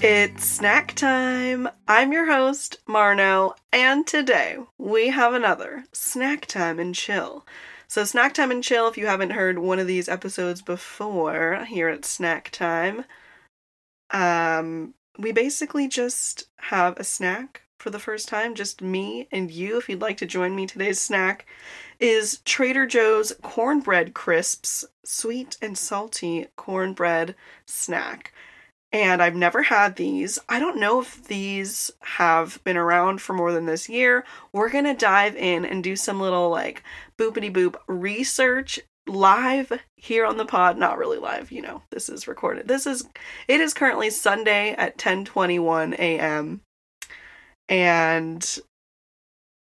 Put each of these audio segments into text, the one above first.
It's snack time. I'm your host, Marno, and today we have another snack time and chill. So, snack time and chill, if you haven't heard one of these episodes before here at snack time, um, we basically just have a snack for the first time, just me and you. If you'd like to join me, today's snack is Trader Joe's cornbread crisps, sweet and salty cornbread snack and I've never had these. I don't know if these have been around for more than this year. We're gonna dive in and do some little like boopity boop research live here on the pod. Not really live, you know. This is recorded. This is it is currently Sunday at 10:21 a.m. and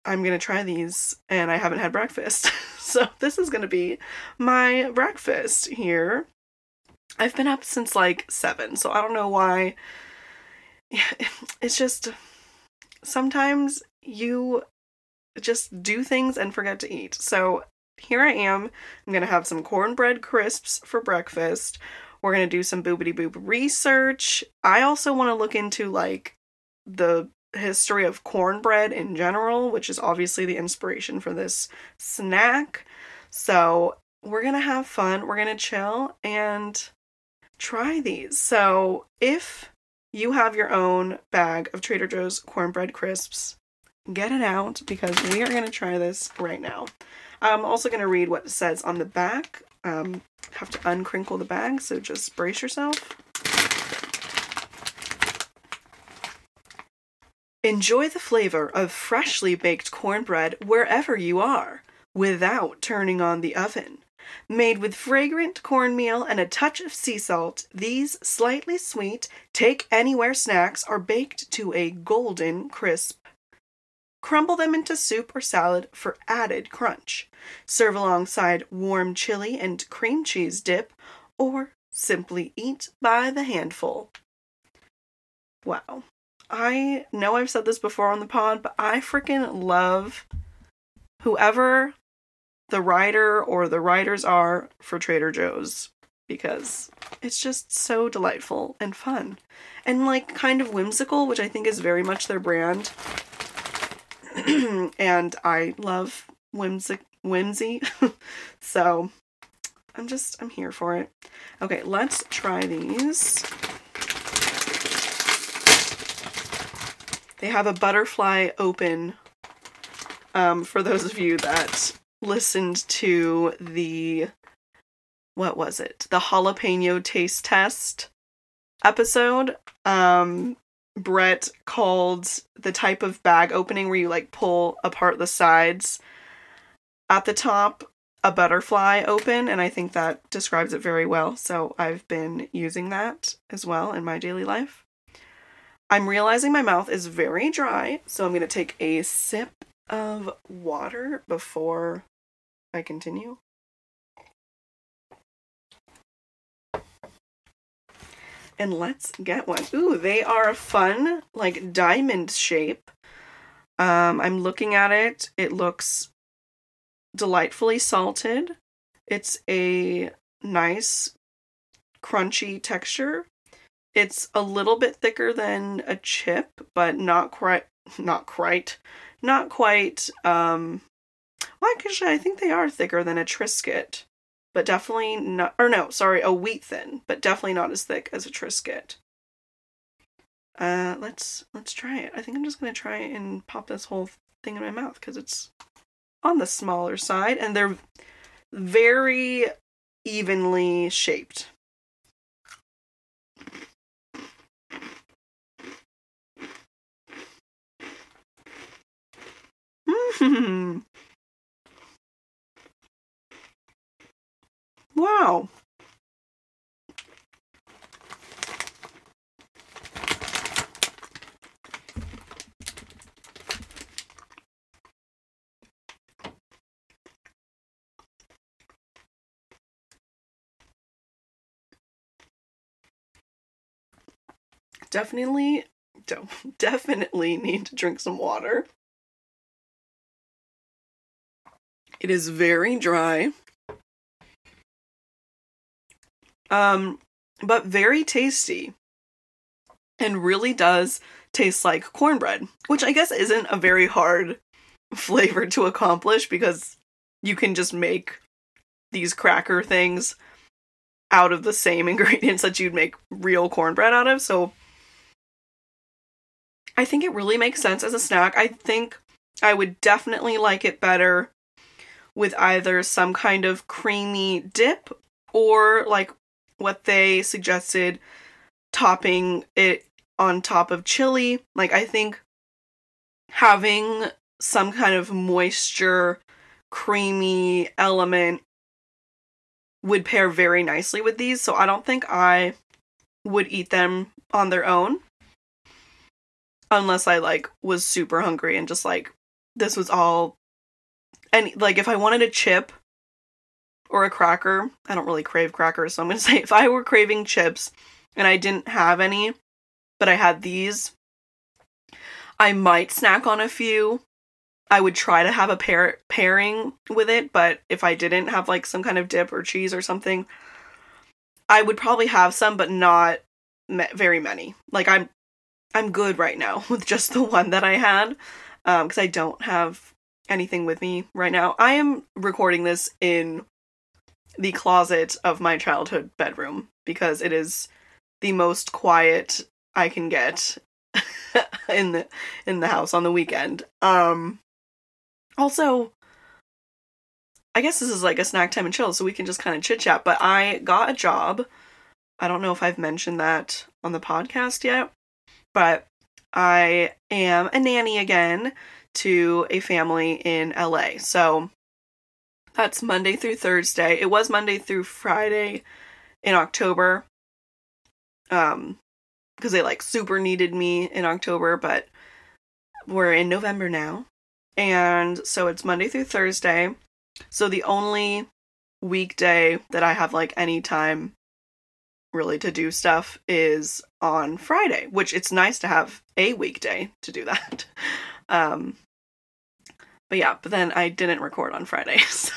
I'm gonna try these, and I haven't had breakfast, so this is gonna be my breakfast here I've been up since like seven, so I don't know why. It's just sometimes you just do things and forget to eat. So here I am. I'm gonna have some cornbread crisps for breakfast. We're gonna do some boobity boob research. I also want to look into like the history of cornbread in general, which is obviously the inspiration for this snack. So we're gonna have fun, we're gonna chill, and try these. So, if you have your own bag of Trader Joe's cornbread crisps, get it out because we are going to try this right now. I'm also going to read what it says on the back. Um, have to uncrinkle the bag, so just brace yourself. Enjoy the flavor of freshly baked cornbread wherever you are without turning on the oven. Made with fragrant cornmeal and a touch of sea salt, these slightly sweet, take anywhere snacks are baked to a golden crisp. Crumble them into soup or salad for added crunch. Serve alongside warm chili and cream cheese dip, or simply eat by the handful. Wow. I know I've said this before on the pod, but I freaking love whoever the writer or the writers are for Trader Joe's because it's just so delightful and fun and like kind of whimsical, which I think is very much their brand. and I love whimsy whimsy. so I'm just I'm here for it. Okay, let's try these. They have a butterfly open um, for those of you that listened to the what was it? The jalapeno taste test episode. Um Brett called the type of bag opening where you like pull apart the sides at the top a butterfly open and I think that describes it very well. So I've been using that as well in my daily life. I'm realizing my mouth is very dry, so I'm going to take a sip of water before I continue. And let's get one. Ooh, they are a fun, like diamond shape. Um, I'm looking at it. It looks delightfully salted. It's a nice, crunchy texture. It's a little bit thicker than a chip, but not quite, not quite, not quite um, well, actually, I think they are thicker than a Triscuit, but definitely not. Or no, sorry, a wheat thin, but definitely not as thick as a Triscuit. Uh, let's let's try it. I think I'm just gonna try and pop this whole thing in my mouth because it's on the smaller side, and they're very evenly shaped. Hmm. Wow. Definitely, definitely need to drink some water. It is very dry. Um, but very tasty. and really does taste like cornbread, which I guess isn't a very hard flavor to accomplish because you can just make these cracker things out of the same ingredients that you'd make real cornbread out of. So I think it really makes sense as a snack. I think I would definitely like it better with either some kind of creamy dip or like what they suggested topping it on top of chili. Like I think having some kind of moisture creamy element would pair very nicely with these. So I don't think I would eat them on their own unless I like was super hungry and just like this was all and like if I wanted a chip or a cracker, I don't really crave crackers, so I'm going to say if I were craving chips and I didn't have any, but I had these, I might snack on a few. I would try to have a pair pairing with it, but if I didn't have like some kind of dip or cheese or something, I would probably have some, but not me- very many. Like I'm, I'm good right now with just the one that I had, because um, I don't have anything with me right now. I am recording this in the closet of my childhood bedroom because it is the most quiet I can get in the in the house on the weekend. Um also I guess this is like a snack time and chill so we can just kind of chit chat, but I got a job. I don't know if I've mentioned that on the podcast yet, but I am a nanny again to a family in LA. So that's Monday through Thursday. It was Monday through Friday in October. Um because they like super needed me in October, but we're in November now. And so it's Monday through Thursday. So the only weekday that I have like any time really to do stuff is on Friday, which it's nice to have a weekday to do that. Um but yeah, but then I didn't record on Friday, so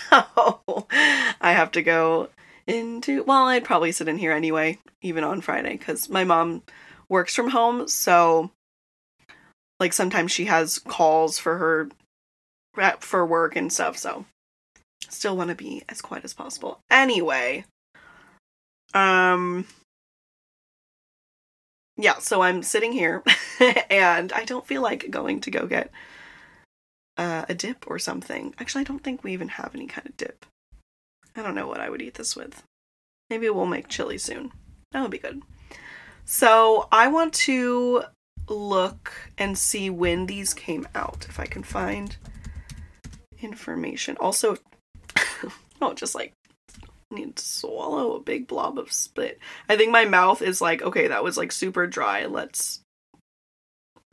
I have to go into. Well, I'd probably sit in here anyway, even on Friday, because my mom works from home, so like sometimes she has calls for her for work and stuff, so still want to be as quiet as possible. Anyway, um yeah, so I'm sitting here and I don't feel like going to go get uh, a dip or something. Actually, I don't think we even have any kind of dip. I don't know what I would eat this with. Maybe we'll make chili soon. That would be good. So I want to look and see when these came out, if I can find information. Also, oh, just like need to swallow a big blob of spit. I think my mouth is like, okay, that was like super dry. Let's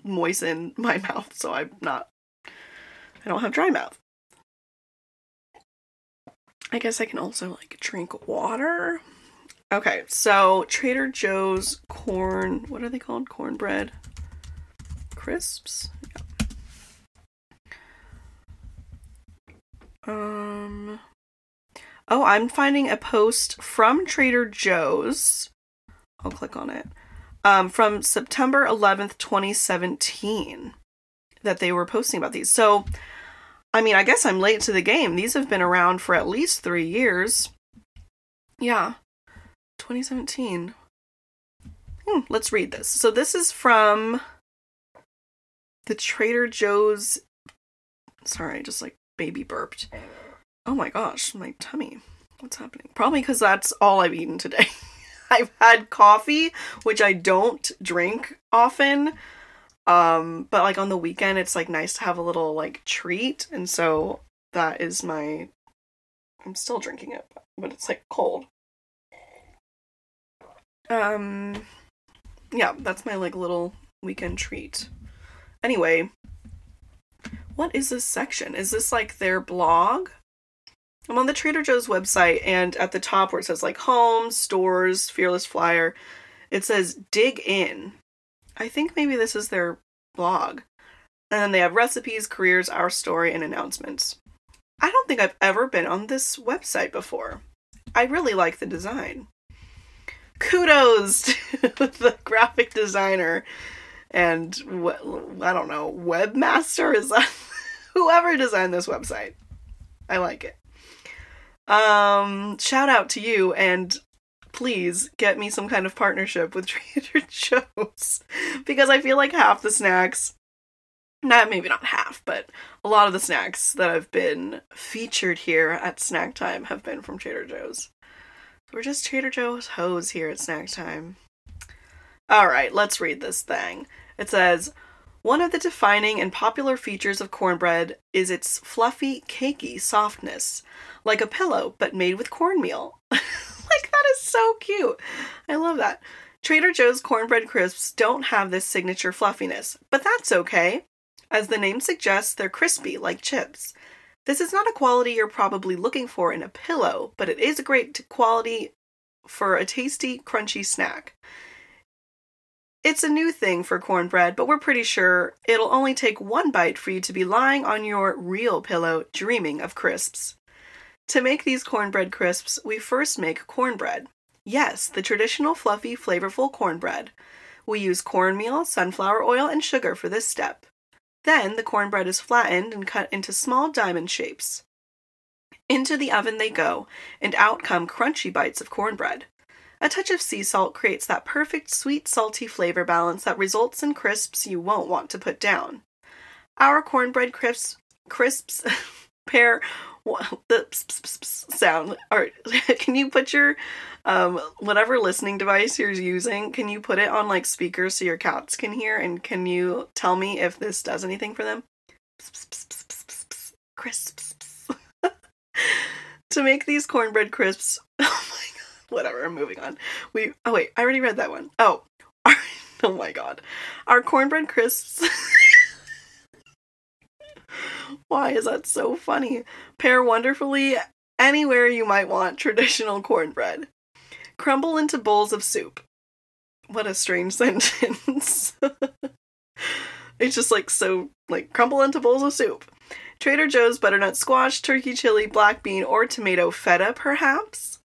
moisten my mouth so I'm not I don't have dry mouth. I guess I can also like drink water. Okay, so Trader Joe's corn, what are they called? Cornbread crisps? Yeah. Um Oh, I'm finding a post from Trader Joe's. I'll click on it. Um, from September 11th, 2017, that they were posting about these. So I mean, I guess I'm late to the game. These have been around for at least three years. Yeah. 2017. Hmm, let's read this. So, this is from the Trader Joe's. Sorry, I just like baby burped. Oh my gosh, my tummy. What's happening? Probably because that's all I've eaten today. I've had coffee, which I don't drink often. Um, but like on the weekend, it's like nice to have a little like treat, and so that is my. I'm still drinking it, but it's like cold. Um, yeah, that's my like little weekend treat. Anyway, what is this section? Is this like their blog? I'm on the Trader Joe's website, and at the top where it says like home, stores, fearless flyer, it says dig in. I think maybe this is their blog. And then they have recipes, careers, our story, and announcements. I don't think I've ever been on this website before. I really like the design. kudos to the graphic designer and I don't know, webmaster is that whoever designed this website. I like it. Um, shout out to you and please get me some kind of partnership with Trader Joe's because I feel like half the snacks not maybe not half, but a lot of the snacks that have been featured here at Snack Time have been from Trader Joe's. We're just Trader Joe's hoes here at Snack Time. All right, let's read this thing. It says, one of the defining and popular features of cornbread is its fluffy, cakey softness, like a pillow but made with cornmeal. like that is cute. I love that. Trader Joe's cornbread crisps don't have this signature fluffiness, but that's okay. As the name suggests, they're crispy like chips. This is not a quality you're probably looking for in a pillow, but it is a great quality for a tasty, crunchy snack. It's a new thing for cornbread, but we're pretty sure it'll only take one bite for you to be lying on your real pillow dreaming of crisps. To make these cornbread crisps, we first make cornbread. Yes, the traditional fluffy, flavorful cornbread. We use cornmeal, sunflower oil, and sugar for this step. Then the cornbread is flattened and cut into small diamond shapes. Into the oven they go, and out come crunchy bites of cornbread. A touch of sea salt creates that perfect sweet salty flavor balance that results in crisps you won't want to put down. Our cornbread crisps crisps pair the sound. Or can you put your um whatever listening device you're using? Can you put it on like speakers so your cats can hear? And can you tell me if this does anything for them? Crisps. to make these cornbread crisps. Oh my god. Whatever. I'm moving on. We. Oh wait. I already read that one. Oh. oh my god. Our cornbread crisps. Why is that so funny? Pair wonderfully anywhere you might want traditional cornbread. Crumble into bowls of soup. What a strange sentence. it's just like so, like, crumble into bowls of soup. Trader Joe's butternut squash, turkey chili, black bean, or tomato feta, perhaps?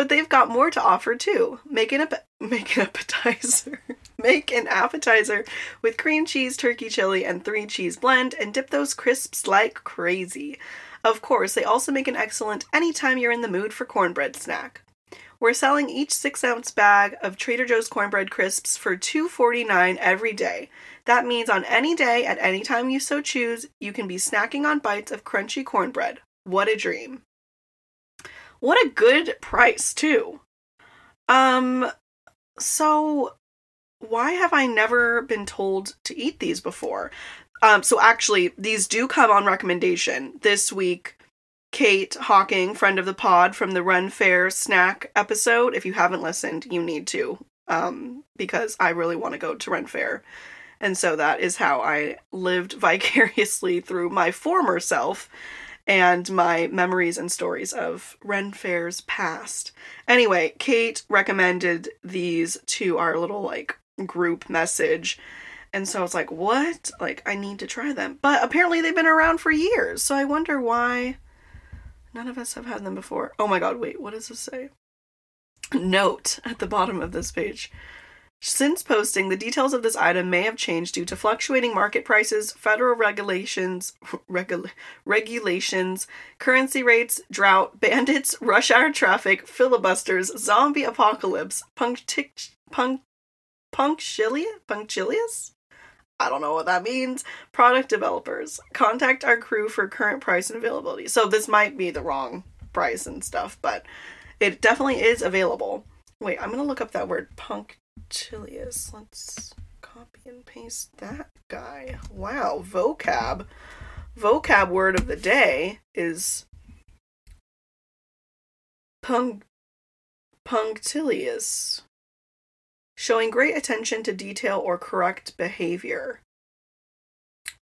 But they've got more to offer too. Make an, ap- make an appetizer. make an appetizer with cream cheese, turkey chili, and three cheese blend and dip those crisps like crazy. Of course, they also make an excellent anytime you're in the mood for cornbread snack. We're selling each 6 ounce bag of Trader Joe's cornbread crisps for $2.49 every day. That means on any day, at any time you so choose, you can be snacking on bites of crunchy cornbread. What a dream. What a good price, too. Um, so why have I never been told to eat these before? Um, so actually, these do come on recommendation. This week, Kate Hawking, friend of the pod from the Ren Fair snack episode. If you haven't listened, you need to, um, because I really want to go to Ren Fair. And so that is how I lived vicariously through my former self and my memories and stories of Ren Fair's past. Anyway, Kate recommended these to our little like group message. And so I was like, what? Like, I need to try them. But apparently they've been around for years. So I wonder why none of us have had them before. Oh my god, wait, what does this say? Note at the bottom of this page. Since posting, the details of this item may have changed due to fluctuating market prices, federal regulations, regula- regulations, currency rates, drought, bandits, rush hour traffic, filibusters, zombie apocalypse, punctic- punct- punctilious, punctilious. I don't know what that means. Product developers contact our crew for current price and availability. So this might be the wrong price and stuff, but it definitely is available. Wait, I'm gonna look up that word punk Chilius. Let's copy and paste that guy. Wow, vocab. Vocab word of the day is punct- punctilious, showing great attention to detail or correct behavior.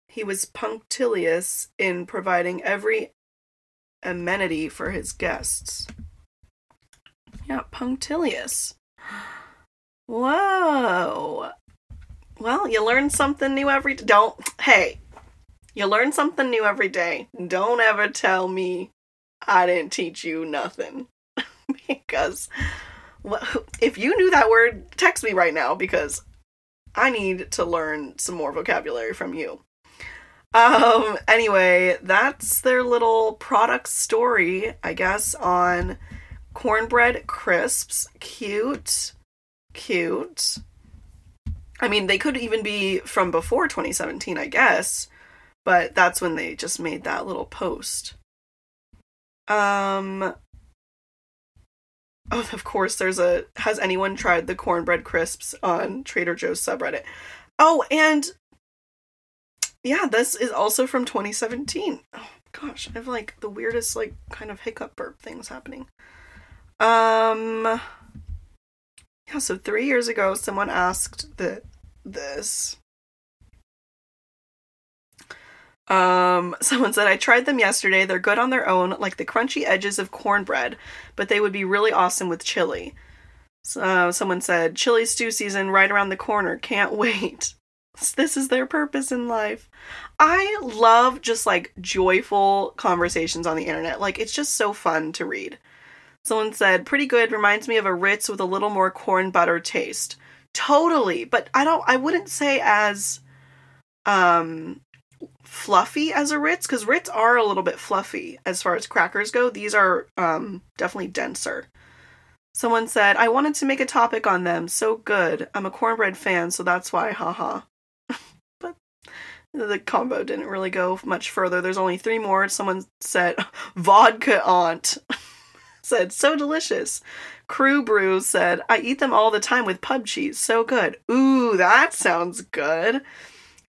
He was punctilious in providing every amenity for his guests. Yeah, punctilious. Whoa. Well, you learn something new every day. Don't, hey, you learn something new every day. Don't ever tell me I didn't teach you nothing. because if you knew that word, text me right now because I need to learn some more vocabulary from you. Um, anyway, that's their little product story, I guess, on cornbread crisps. Cute. Cute. I mean, they could even be from before 2017, I guess, but that's when they just made that little post. Um, oh, of course, there's a. Has anyone tried the cornbread crisps on Trader Joe's subreddit? Oh, and yeah, this is also from 2017. Oh gosh, I have like the weirdest like kind of hiccup burp things happening. Um yeah, so 3 years ago someone asked this um, someone said, I tried them yesterday. They're good on their own, like the crunchy edges of cornbread, but they would be really awesome with chili. So, uh, someone said, chili stew season right around the corner. Can't wait. This is their purpose in life. I love just like joyful conversations on the internet. Like, it's just so fun to read. Someone said, pretty good, reminds me of a Ritz with a little more corn butter taste. Totally, but I don't, I wouldn't say as, um, fluffy as a Ritz, because Ritz are a little bit fluffy as far as crackers go. These are, um, definitely denser. Someone said, I wanted to make a topic on them. So good. I'm a cornbread fan, so that's why, haha but the combo didn't really go much further. There's only three more. Someone said vodka aunt. said so delicious. Crew Brew said I eat them all the time with pub cheese. So good. Ooh, that sounds good.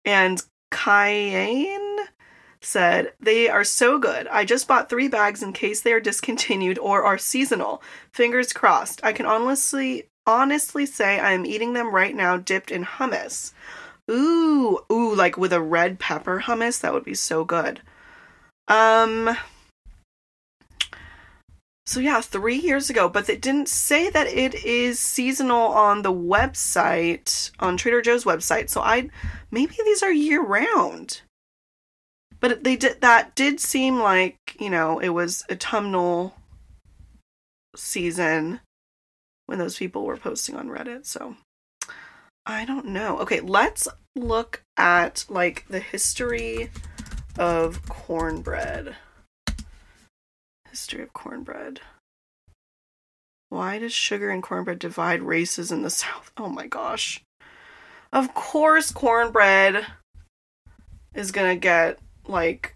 And Cayenne said they are so good. I just bought three bags in case they are discontinued or are seasonal. Fingers crossed. I can honestly honestly say I am eating them right now dipped in hummus. Ooh, ooh, like with a red pepper hummus, that would be so good. Um so yeah, 3 years ago, but it didn't say that it is seasonal on the website, on Trader Joe's website. So I maybe these are year round. But they did that did seem like, you know, it was autumnal season when those people were posting on Reddit, so I don't know. Okay, let's look at like the history of cornbread. History of cornbread. Why does sugar and cornbread divide races in the South? Oh my gosh. Of course, cornbread is gonna get like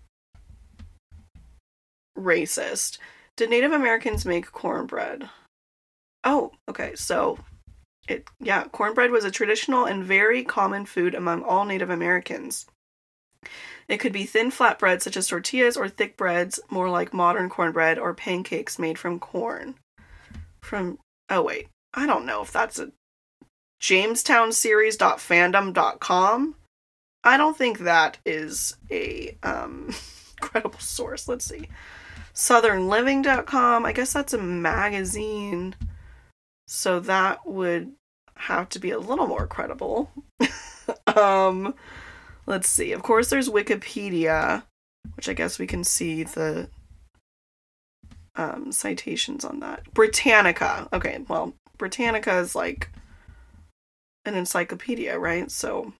racist. Did Native Americans make cornbread? Oh, okay. So it yeah, cornbread was a traditional and very common food among all Native Americans. It could be thin flat bread such as tortillas or thick breads more like modern cornbread or pancakes made from corn. From oh wait, I don't know if that's a jamestownseries.fandom.com. I don't think that is a um, credible source. Let's see. southernliving.com. I guess that's a magazine. So that would have to be a little more credible. um, let's see. Of course, there's Wikipedia, which I guess we can see the um, citations on that. Britannica. Okay, well, Britannica is like an encyclopedia, right? So,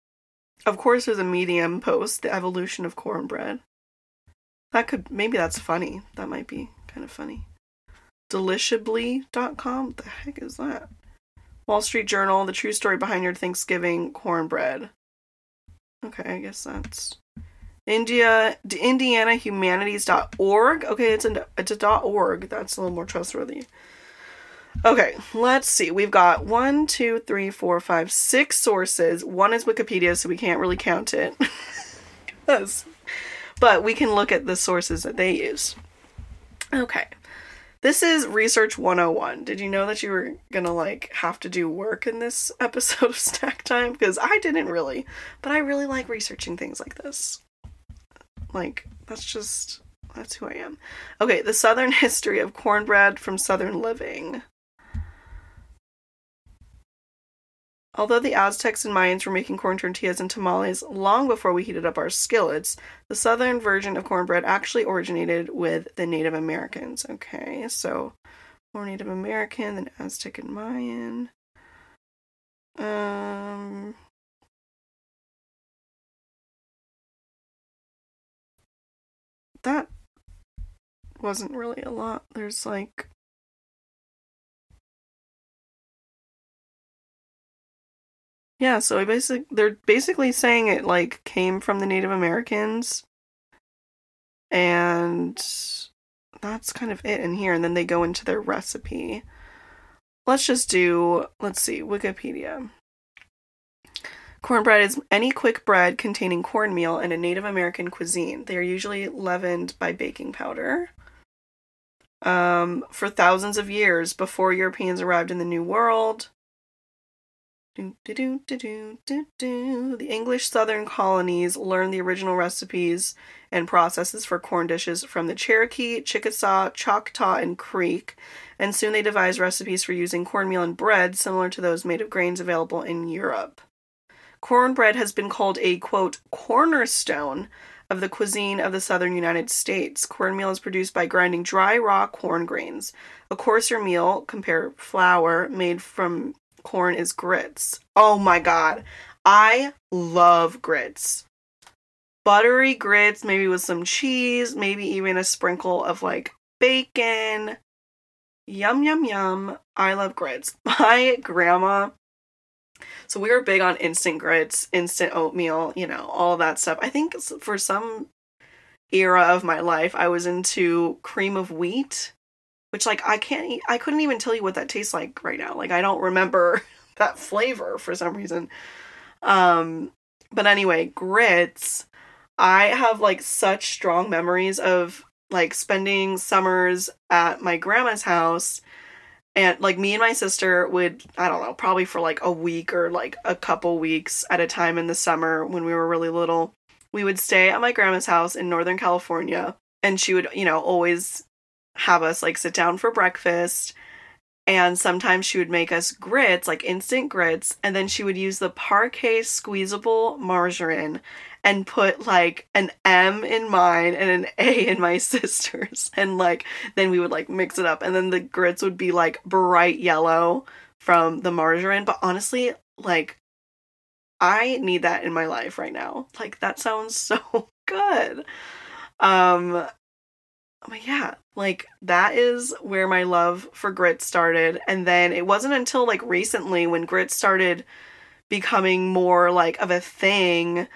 of course, there's a Medium post, The Evolution of Cornbread. That could, maybe that's funny. That might be kind of funny. Delishably.com? What the heck is that? Wall Street Journal, the true story behind your Thanksgiving cornbread. Okay, I guess that's India IndianaHumanities.org. Okay, it's a it's a .org. That's a little more trustworthy. Okay, let's see. We've got one, two, three, four, five, six sources. One is Wikipedia, so we can't really count it. But we can look at the sources that they use. Okay. This is Research 101. Did you know that you were gonna like have to do work in this episode of Snack Time? Because I didn't really, but I really like researching things like this. Like, that's just, that's who I am. Okay, the Southern history of cornbread from Southern living. Although the Aztecs and Mayans were making corn tortillas and tamales long before we heated up our skillets, the southern version of cornbread actually originated with the Native Americans. Okay, so more Native American than Aztec and Mayan. Um, that wasn't really a lot. There's like Yeah, so I they're basically saying it like came from the Native Americans and that's kind of it in here and then they go into their recipe. Let's just do let's see, Wikipedia. Cornbread is any quick bread containing cornmeal in a Native American cuisine. They are usually leavened by baking powder. Um, for thousands of years before Europeans arrived in the New World, the English southern colonies learned the original recipes and processes for corn dishes from the Cherokee, Chickasaw, Choctaw, and Creek, and soon they devised recipes for using cornmeal and bread similar to those made of grains available in Europe. Cornbread has been called a quote cornerstone of the cuisine of the southern United States. Cornmeal is produced by grinding dry raw corn grains. A coarser meal, compare flour, made from corn is grits. Oh my god. I love grits. Buttery grits, maybe with some cheese, maybe even a sprinkle of like bacon. Yum, yum, yum. I love grits. My grandma so we were big on instant grits, instant oatmeal, you know, all that stuff. I think for some era of my life, I was into cream of wheat, which like I can't eat, I couldn't even tell you what that tastes like right now. Like I don't remember that flavor for some reason. Um but anyway, grits, I have like such strong memories of like spending summers at my grandma's house and like me and my sister would i don't know probably for like a week or like a couple weeks at a time in the summer when we were really little we would stay at my grandma's house in northern california and she would you know always have us like sit down for breakfast and sometimes she would make us grits like instant grits and then she would use the Parkay squeezable margarine and put like an M in mine and an A in my sister's. And like then we would like mix it up and then the grits would be like bright yellow from the margarine. But honestly, like I need that in my life right now. Like that sounds so good. Um Oh but yeah, like that is where my love for grit started. And then it wasn't until like recently when grit started becoming more like of a thing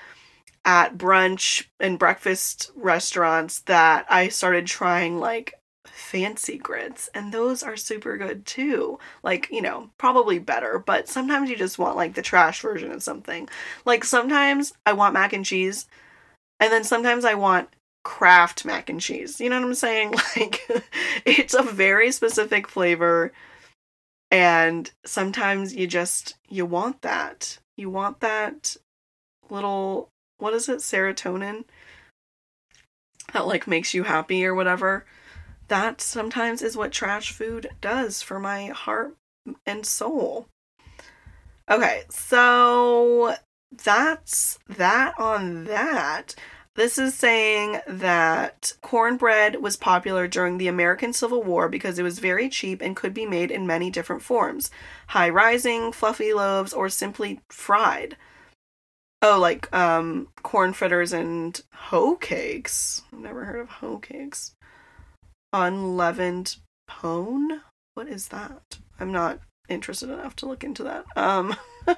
at brunch and breakfast restaurants that I started trying like fancy grits and those are super good too. Like, you know, probably better, but sometimes you just want like the trash version of something. Like sometimes I want mac and cheese and then sometimes I want Kraft mac and cheese. You know what I'm saying? Like it's a very specific flavor and sometimes you just you want that. You want that little what is it, serotonin that like makes you happy or whatever. That sometimes is what trash food does for my heart and soul. Okay, so that's that on that. This is saying that cornbread was popular during the American Civil War because it was very cheap and could be made in many different forms high rising, fluffy loaves, or simply fried. Oh, like um corn fritters and hoe cakes. Never heard of hoe cakes. Unleavened pone? What is that? I'm not interested enough to look into that. Um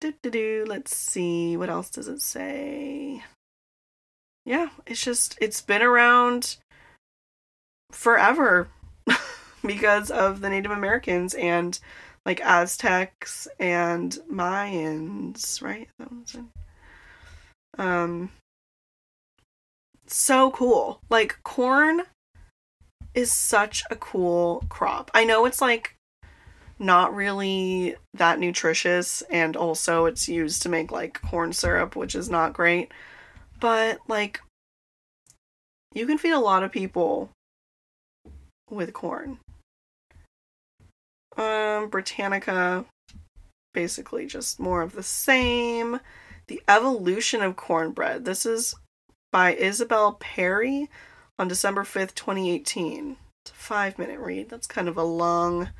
do, do, do. Let's see. What else does it say? Yeah, it's just it's been around forever because of the Native Americans and like Aztecs and Mayans, right? That was it. Um so cool. Like corn is such a cool crop. I know it's like not really that nutritious and also it's used to make like corn syrup, which is not great. But like you can feed a lot of people with corn. Um, Britannica, basically just more of the same. The Evolution of Cornbread. This is by Isabel Perry on December 5th, 2018. It's a five minute read. That's kind of a long,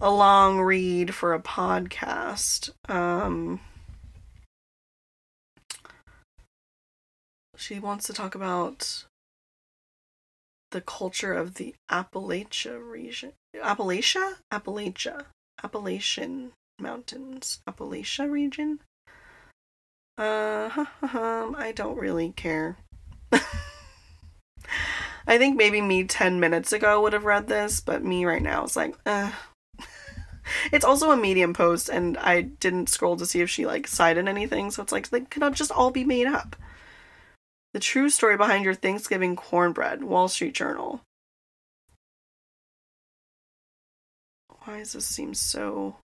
a long read for a podcast. Um, she wants to talk about the culture of the Appalachia region. Appalachia? Appalachia. Appalachian Mountains. Appalachia region? Uh, I don't really care. I think maybe me 10 minutes ago would have read this, but me right now is like, uh. It's also a medium post, and I didn't scroll to see if she like cited anything, so it's like they could just all be made up. The true story behind your Thanksgiving cornbread, Wall Street Journal. Why does this seem so.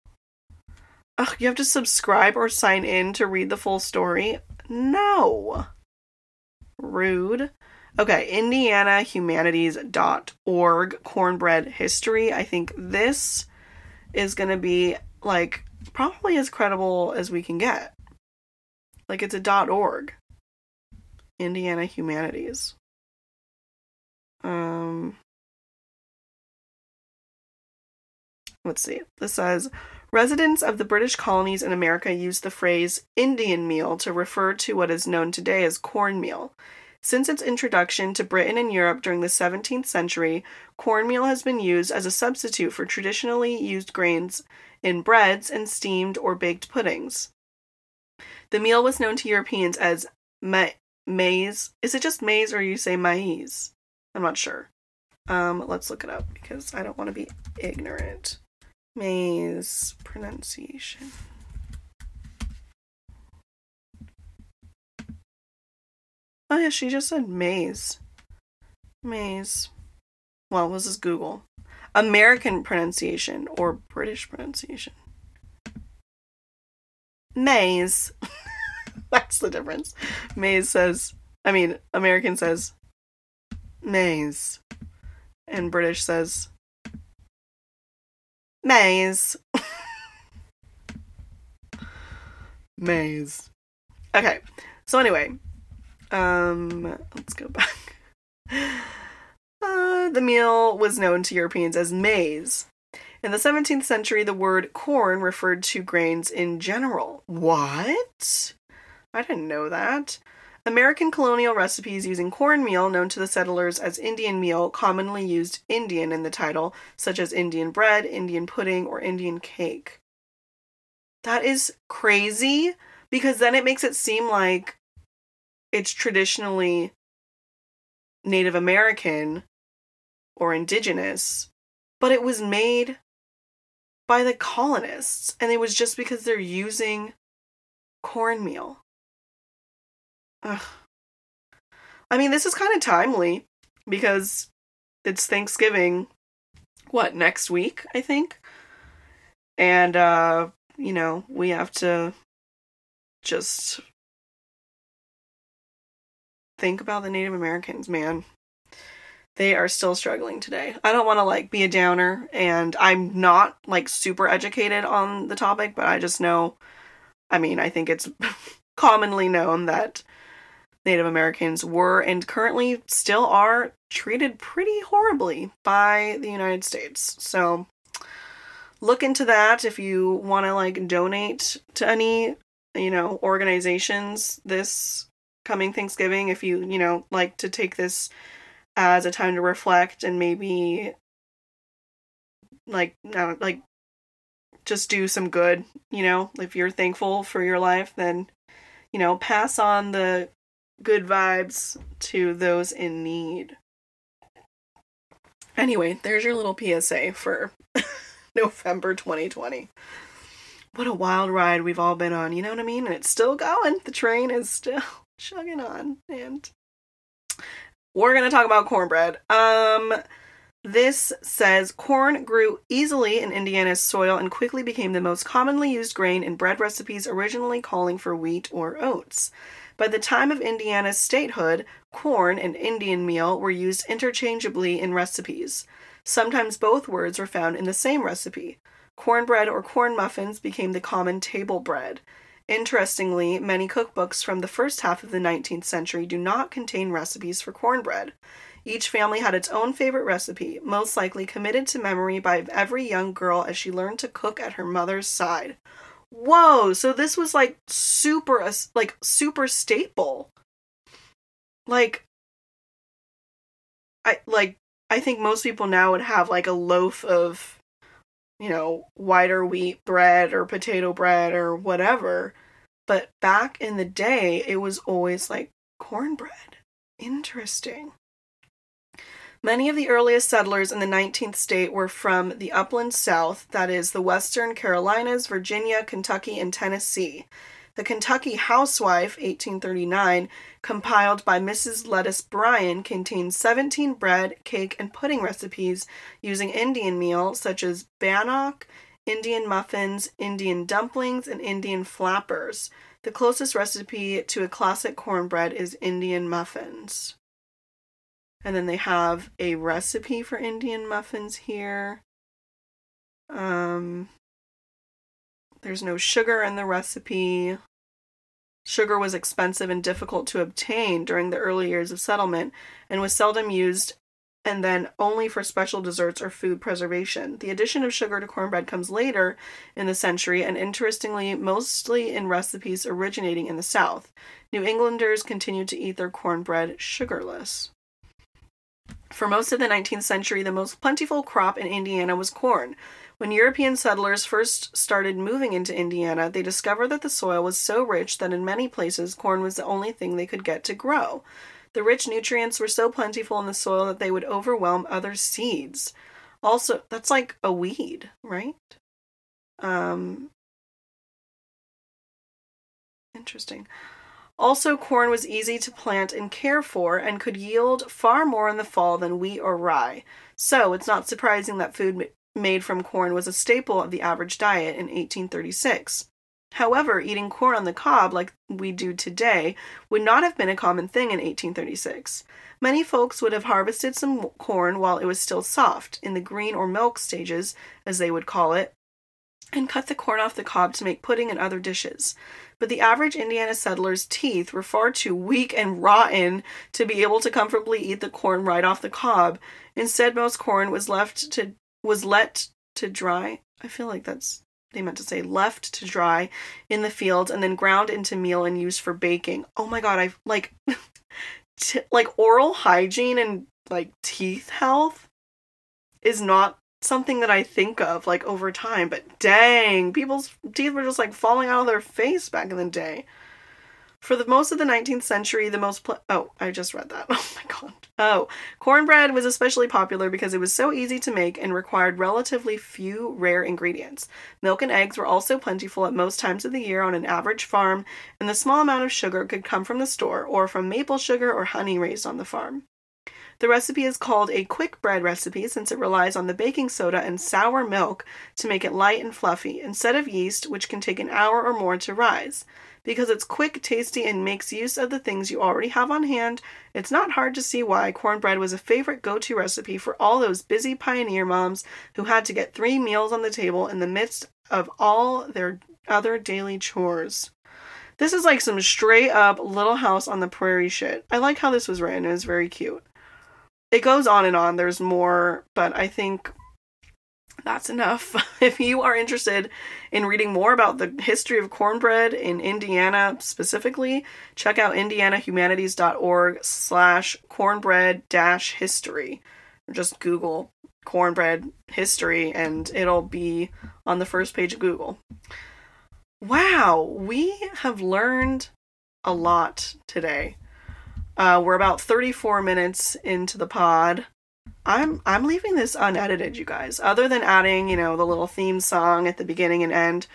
Ugh, you have to subscribe or sign in to read the full story? No. Rude. Okay, indianahumanities.org, cornbread history. I think this is going to be like probably as credible as we can get. Like it's a .org. Indiana Humanities. Um Let's see. This says Residents of the British colonies in America used the phrase Indian meal to refer to what is known today as cornmeal. Since its introduction to Britain and Europe during the 17th century, cornmeal has been used as a substitute for traditionally used grains in breads and steamed or baked puddings. The meal was known to Europeans as ma- maize. Is it just maize or you say maize? I'm not sure. Um, let's look it up because I don't want to be ignorant. Maize pronunciation. Oh yeah, she just said maze. Maze. Well, this is Google. American pronunciation or British pronunciation. Maze. That's the difference. Maze says, I mean, American says maze. And British says maze. maze. Okay. So anyway, um, let's go back. Uh, the meal was known to Europeans as maize. In the 17th century, the word corn referred to grains in general. What? I didn't know that. American colonial recipes using cornmeal, known to the settlers as Indian meal, commonly used Indian in the title, such as Indian bread, Indian pudding, or Indian cake. That is crazy because then it makes it seem like it's traditionally Native American or indigenous, but it was made by the colonists and it was just because they're using cornmeal. Ugh. I mean, this is kind of timely because it's Thanksgiving what next week, I think. And uh, you know, we have to just think about the Native Americans, man. They are still struggling today. I don't want to like be a downer and I'm not like super educated on the topic, but I just know I mean, I think it's commonly known that Native Americans were and currently still are treated pretty horribly by the United States. So look into that if you want to like donate to any, you know, organizations this coming Thanksgiving if you, you know, like to take this as a time to reflect and maybe like like just do some good, you know, if you're thankful for your life then you know, pass on the good vibes to those in need. Anyway, there's your little PSA for November 2020 what a wild ride we've all been on, you know what I mean? And it's still going. The train is still chugging on. And we're going to talk about cornbread. Um this says corn grew easily in Indiana's soil and quickly became the most commonly used grain in bread recipes originally calling for wheat or oats. By the time of Indiana's statehood, corn and Indian meal were used interchangeably in recipes. Sometimes both words were found in the same recipe. Cornbread or corn muffins became the common table bread. Interestingly, many cookbooks from the first half of the 19th century do not contain recipes for cornbread. Each family had its own favorite recipe, most likely committed to memory by every young girl as she learned to cook at her mother's side. Whoa, so this was like super like super staple. Like I like I think most people now would have like a loaf of you know, whiter wheat bread or potato bread or whatever. But back in the day, it was always like cornbread. Interesting. Many of the earliest settlers in the 19th state were from the upland south, that is, the western Carolinas, Virginia, Kentucky, and Tennessee. The Kentucky Housewife, 1839, compiled by Mrs. Lettice Bryan, contains 17 bread, cake, and pudding recipes using Indian meal, such as bannock, Indian muffins, Indian dumplings, and Indian flappers. The closest recipe to a classic cornbread is Indian muffins. And then they have a recipe for Indian muffins here. Um, there's no sugar in the recipe. Sugar was expensive and difficult to obtain during the early years of settlement and was seldom used and then only for special desserts or food preservation. The addition of sugar to cornbread comes later in the century and interestingly mostly in recipes originating in the South. New Englanders continued to eat their cornbread sugarless. For most of the 19th century, the most plentiful crop in Indiana was corn. When European settlers first started moving into Indiana, they discovered that the soil was so rich that in many places corn was the only thing they could get to grow. The rich nutrients were so plentiful in the soil that they would overwhelm other seeds. Also, that's like a weed, right? Um, interesting. Also, corn was easy to plant and care for and could yield far more in the fall than wheat or rye. So, it's not surprising that food made from corn was a staple of the average diet in 1836. However, eating corn on the cob like we do today would not have been a common thing in 1836. Many folks would have harvested some corn while it was still soft, in the green or milk stages, as they would call it, and cut the corn off the cob to make pudding and other dishes but the average Indiana settler's teeth were far too weak and rotten to be able to comfortably eat the corn right off the cob. Instead, most corn was left to was let to dry. I feel like that's they meant to say left to dry in the fields and then ground into meal and used for baking. Oh my god, I've like t- like oral hygiene and like teeth health is not something that I think of like over time, but dang, people's teeth were just like falling out of their face back in the day. For the most of the 19th century, the most pl- oh, I just read that. Oh my god. Oh, cornbread was especially popular because it was so easy to make and required relatively few rare ingredients. Milk and eggs were also plentiful at most times of the year on an average farm, and the small amount of sugar could come from the store or from maple sugar or honey raised on the farm. The recipe is called a quick bread recipe since it relies on the baking soda and sour milk to make it light and fluffy, instead of yeast, which can take an hour or more to rise. Because it's quick, tasty, and makes use of the things you already have on hand, it's not hard to see why cornbread was a favorite go to recipe for all those busy pioneer moms who had to get three meals on the table in the midst of all their other daily chores. This is like some straight up Little House on the Prairie shit. I like how this was written, it was very cute it goes on and on. There's more, but I think that's enough. if you are interested in reading more about the history of cornbread in Indiana specifically, check out indianahumanities.org slash cornbread dash history. Or just Google cornbread history and it'll be on the first page of Google. Wow, we have learned a lot today. Uh, we're about 34 minutes into the pod. I'm I'm leaving this unedited, you guys. Other than adding, you know, the little theme song at the beginning and end,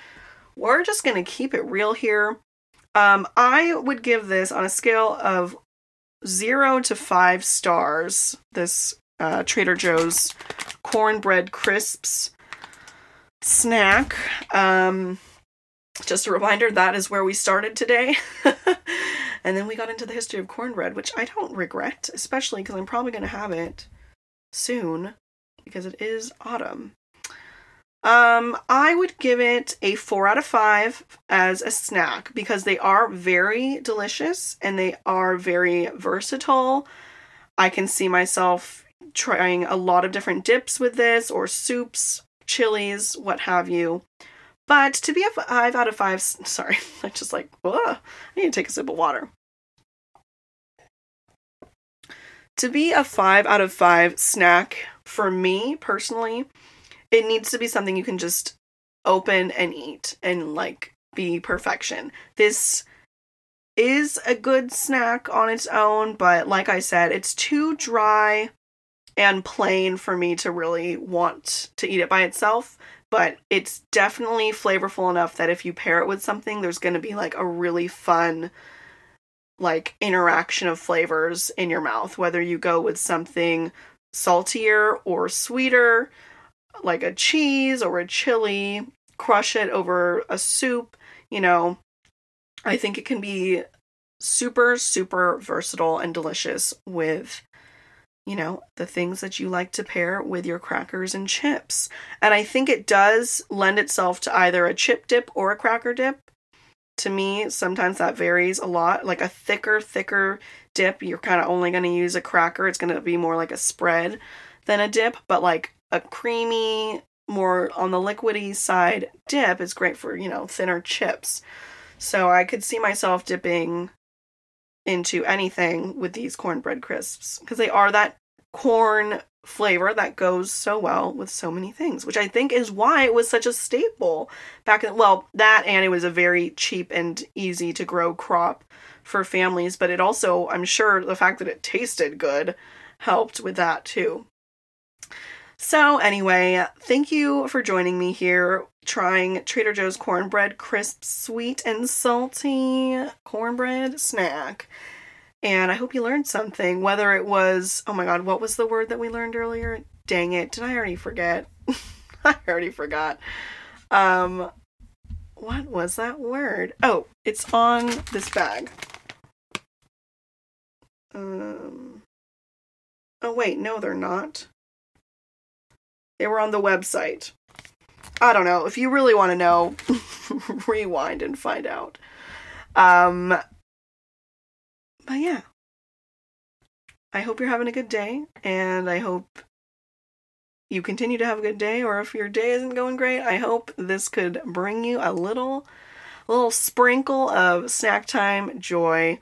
we're just gonna keep it real here. Um, I would give this on a scale of zero to five stars. This uh, Trader Joe's cornbread crisps snack. Um, just a reminder that is where we started today. And then we got into the history of cornbread, which I don't regret, especially because I'm probably going to have it soon because it is autumn. Um, I would give it a four out of five as a snack because they are very delicious and they are very versatile. I can see myself trying a lot of different dips with this or soups, chilies, what have you. But to be a five out of five, sorry, I just like, ugh, I need to take a sip of water. To be a five out of five snack for me personally, it needs to be something you can just open and eat and like be perfection. This is a good snack on its own, but like I said, it's too dry and plain for me to really want to eat it by itself. But it's definitely flavorful enough that if you pair it with something, there's going to be like a really fun like interaction of flavors in your mouth, whether you go with something saltier or sweeter like a cheese or a chili, crush it over a soup, you know. I think it can be super, super versatile and delicious with, you know, the things that you like to pair with your crackers and chips. And I think it does lend itself to either a chip dip or a cracker dip. To me, sometimes that varies a lot. Like a thicker, thicker dip, you're kind of only going to use a cracker. It's going to be more like a spread than a dip. But like a creamy, more on the liquidy side dip is great for, you know, thinner chips. So I could see myself dipping into anything with these cornbread crisps because they are that corn flavor that goes so well with so many things, which I think is why it was such a staple back in well, that and it was a very cheap and easy to grow crop for families, but it also, I'm sure the fact that it tasted good helped with that too. So, anyway, thank you for joining me here trying Trader Joe's cornbread crisp, sweet, and salty cornbread snack. And I hope you learned something, whether it was, oh my god, what was the word that we learned earlier? Dang it, did I already forget? I already forgot. Um, what was that word? Oh, it's on this bag. Um, oh, wait, no, they're not. They were on the website. I don't know. If you really want to know, rewind and find out. Um, but yeah. I hope you're having a good day, and I hope you continue to have a good day, or if your day isn't going great, I hope this could bring you a little, little sprinkle of snack time joy.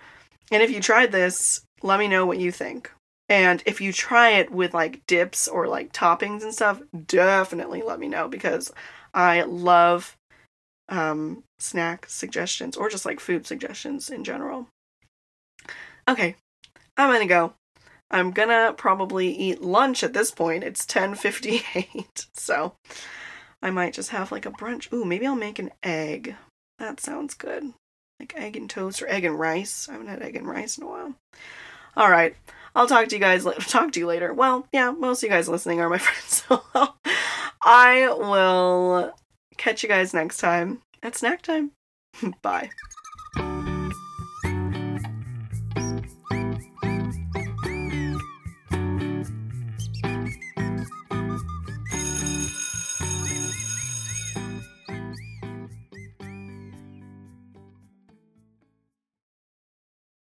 And if you tried this, let me know what you think. And if you try it with like dips or like toppings and stuff, definitely let me know because I love um, snack suggestions or just like food suggestions in general. Okay, I'm gonna go. I'm gonna probably eat lunch at this point. It's 10:58, so I might just have like a brunch. Ooh, maybe I'll make an egg. That sounds good. Like egg and toast or egg and rice. I haven't had egg and rice in a while. All right. I'll talk to you guys talk to you later. Well, yeah, most of you guys listening are my friends. So I will catch you guys next time at snack time. Bye.